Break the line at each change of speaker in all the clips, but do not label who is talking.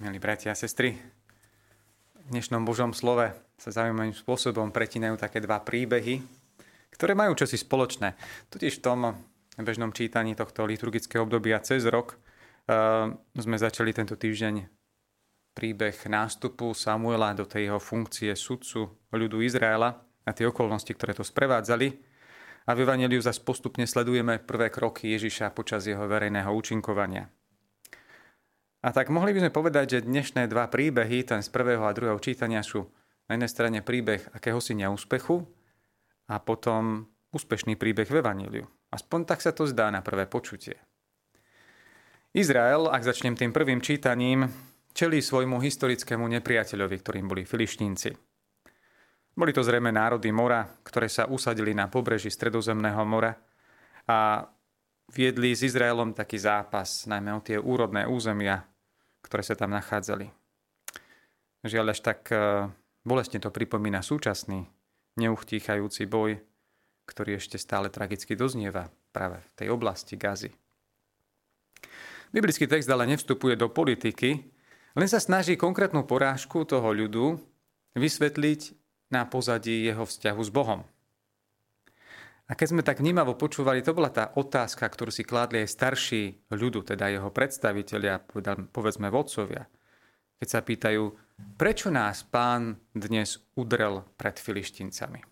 Milí bratia a sestry, v dnešnom Božom slove sa zaujímavým spôsobom pretínajú také dva príbehy, ktoré majú čosi spoločné. Totiž v tom bežnom čítaní tohto liturgického obdobia cez rok uh, sme začali tento týždeň príbeh nástupu Samuela do tej jeho funkcie sudcu ľudu Izraela a tie okolnosti, ktoré to sprevádzali. A v Evangeliu zase postupne sledujeme prvé kroky Ježiša počas jeho verejného účinkovania. A tak mohli by sme povedať, že dnešné dva príbehy, ten z prvého a druhého čítania sú na jednej strane príbeh akéhosi neúspechu a potom úspešný príbeh v Evaníliu. Aspoň tak sa to zdá na prvé počutie. Izrael, ak začnem tým prvým čítaním, čelí svojmu historickému nepriateľovi, ktorým boli filištínci. Boli to zrejme národy mora, ktoré sa usadili na pobreží Stredozemného mora a viedli s Izraelom taký zápas, najmä o tie úrodné územia, ktoré sa tam nachádzali. Žiaľ, až tak e, bolestne to pripomína súčasný, neuchtíchajúci boj, ktorý ešte stále tragicky doznieva práve v tej oblasti Gazy. Biblický text ale nevstupuje do politiky, len sa snaží konkrétnu porážku toho ľudu vysvetliť na pozadí jeho vzťahu s Bohom. A keď sme tak vnímavo počúvali, to bola tá otázka, ktorú si kládli aj starší ľudu, teda jeho predstavitelia, povedzme vodcovia. Keď sa pýtajú, prečo nás pán dnes udrel pred filištincami?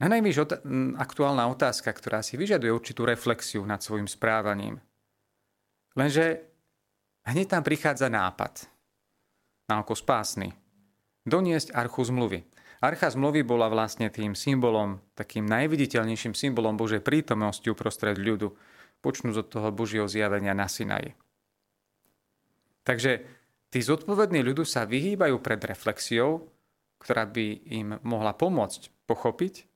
Na najvyš ot- aktuálna otázka, ktorá si vyžaduje určitú reflexiu nad svojim správaním. Lenže hneď tam prichádza nápad, na oko spásny, doniesť archu zmluvy. Archa zmluvy bola vlastne tým symbolom, takým najviditeľnejším symbolom Božej prítomnosti uprostred ľudu, počnúť od toho Božieho zjavenia na Sinaji. Takže tí zodpovední ľudu sa vyhýbajú pred reflexiou, ktorá by im mohla pomôcť pochopiť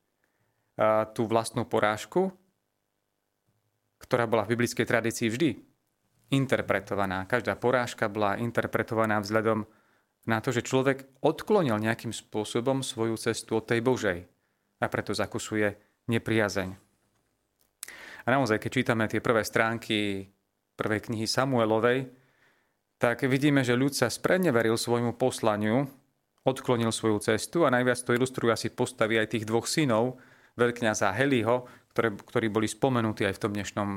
tú vlastnú porážku, ktorá bola v biblickej tradícii vždy interpretovaná. Každá porážka bola interpretovaná vzhľadom na to, že človek odklonil nejakým spôsobom svoju cestu od tej Božej a preto zakusuje nepriazeň. A naozaj, keď čítame tie prvé stránky prvej knihy Samuelovej, tak vidíme, že ľud sa spreneveril svojmu poslaniu, odklonil svoju cestu a najviac to ilustrujú asi postavy aj tých dvoch synov, veľkňaza Heliho, ktoré, ktorí boli spomenutí aj v tom dnešnom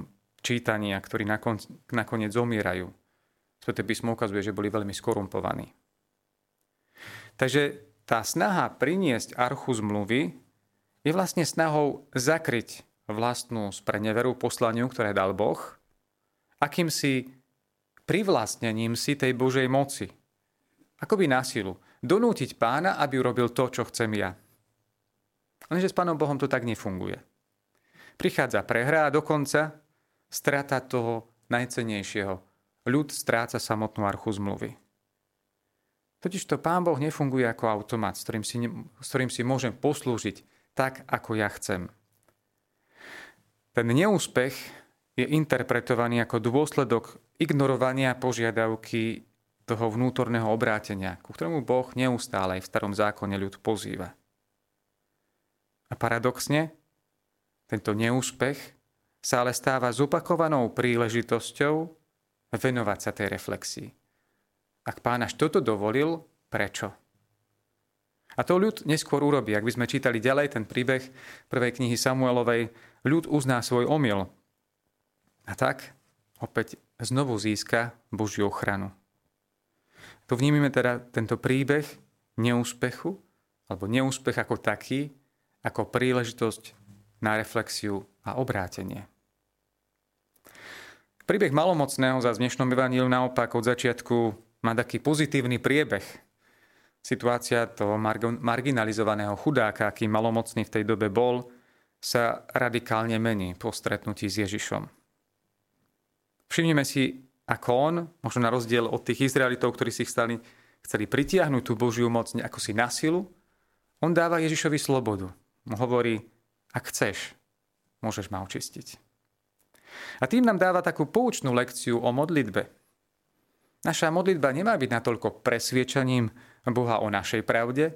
čítaní a ktorí nakon, nakoniec zomierajú. Sveté písmo ukazuje, že boli veľmi skorumpovaní. Takže tá snaha priniesť archu zmluvy je vlastne snahou zakryť vlastnú spreneveru poslaniu, ktoré dal Boh, akýmsi privlastnením si tej Božej moci. Akoby na silu. Donútiť pána, aby urobil to, čo chcem ja. Lenže s pánom Bohom to tak nefunguje. Prichádza prehra a dokonca strata toho najcenejšieho. Ľud stráca samotnú archu zmluvy. Totiž to Pán Boh nefunguje ako automat, s ktorým si, s ktorým si môžem poslúžiť tak, ako ja chcem. Ten neúspech je interpretovaný ako dôsledok ignorovania požiadavky toho vnútorného obrátenia, ku ktorému Boh neustále aj v starom zákone ľud pozýva. A paradoxne, tento neúspech sa ale stáva zopakovanou príležitosťou venovať sa tej reflexii. Ak pán až toto dovolil, prečo? A to ľud neskôr urobí. Ak by sme čítali ďalej ten príbeh prvej knihy Samuelovej, ľud uzná svoj omyl. A tak opäť znovu získa Božiu ochranu. Tu vnímime teda tento príbeh neúspechu, alebo neúspech ako taký, ako príležitosť na reflexiu a obrátenie. Príbeh malomocného za dnešnom evaníliu naopak od začiatku má taký pozitívny priebeh. Situácia toho marginalizovaného chudáka, aký malomocný v tej dobe bol, sa radikálne mení po stretnutí s Ježišom. Všimnime si, ako on, možno na rozdiel od tých Izraelitov, ktorí si chceli, chceli pritiahnuť tú Božiu moc ako si na silu, on dáva Ježišovi slobodu. Hovorí, ak chceš, môžeš ma očistiť. A tým nám dáva takú poučnú lekciu o modlitbe. Naša modlitba nemá byť natoľko presviečaním Boha o našej pravde,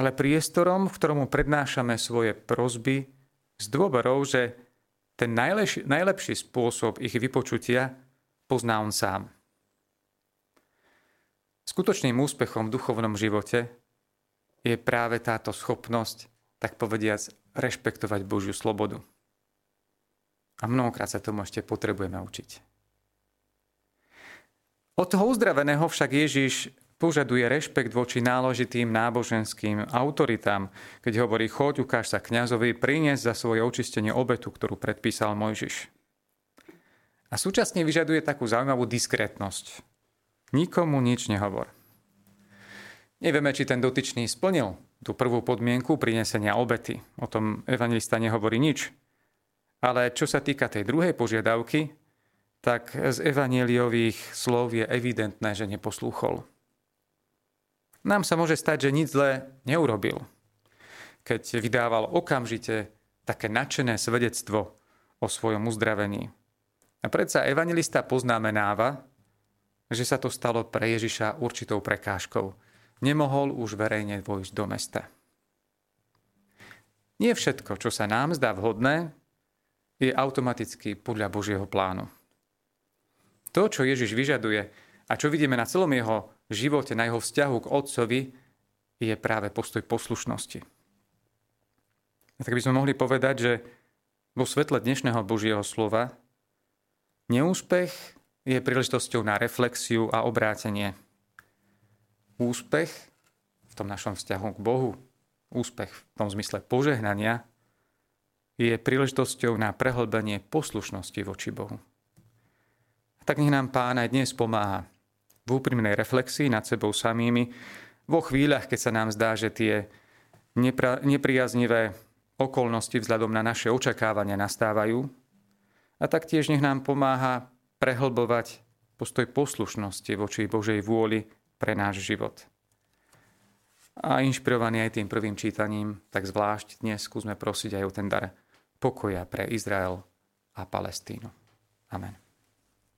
ale priestorom, v ktorom prednášame svoje prozby s dôverou, že ten najlepší, najlepší spôsob ich vypočutia pozná on sám. Skutočným úspechom v duchovnom živote je práve táto schopnosť, tak povediac, rešpektovať Božiu slobodu. A mnohokrát sa tomu ešte potrebujeme učiť. Od toho uzdraveného však Ježiš požaduje rešpekt voči náležitým náboženským autoritám, keď hovorí, choď, ukáž sa kňazovi, priniesť za svoje očistenie obetu, ktorú predpísal Mojžiš. A súčasne vyžaduje takú zaujímavú diskrétnosť. Nikomu nič nehovor. Nevieme, či ten dotyčný splnil tú prvú podmienku prinesenia obety. O tom evangelista nehovorí nič. Ale čo sa týka tej druhej požiadavky, tak z evanieliových slov je evidentné, že neposlúchol. Nám sa môže stať, že nič zlé neurobil. Keď vydával okamžite také nadšené svedectvo o svojom uzdravení. A predsa evangelista poznamenáva, že sa to stalo pre Ježiša určitou prekážkou. Nemohol už verejne vojsť do mesta. Nie všetko, čo sa nám zdá vhodné, je automaticky podľa Božieho plánu. To, čo Ježiš vyžaduje a čo vidíme na celom jeho živote, na jeho vzťahu k Otcovi, je práve postoj poslušnosti. A tak by sme mohli povedať, že vo svetle dnešného Božieho slova neúspech je príležitosťou na reflexiu a obrátenie. Úspech v tom našom vzťahu k Bohu, úspech v tom zmysle požehnania, je príležitosťou na prehlbenie poslušnosti voči Bohu. Tak nech nám Pán aj dnes pomáha v úprimnej reflexii nad sebou samými, vo chvíľach, keď sa nám zdá, že tie nepra- nepriaznivé okolnosti vzhľadom na naše očakávania nastávajú. A taktiež nech nám pomáha prehlbovať postoj poslušnosti voči Božej vôli pre náš život. A inšpirovaný aj tým prvým čítaním, tak zvlášť dnes skúsme prosiť aj o ten dar pokoja pre Izrael a Palestínu. Amen.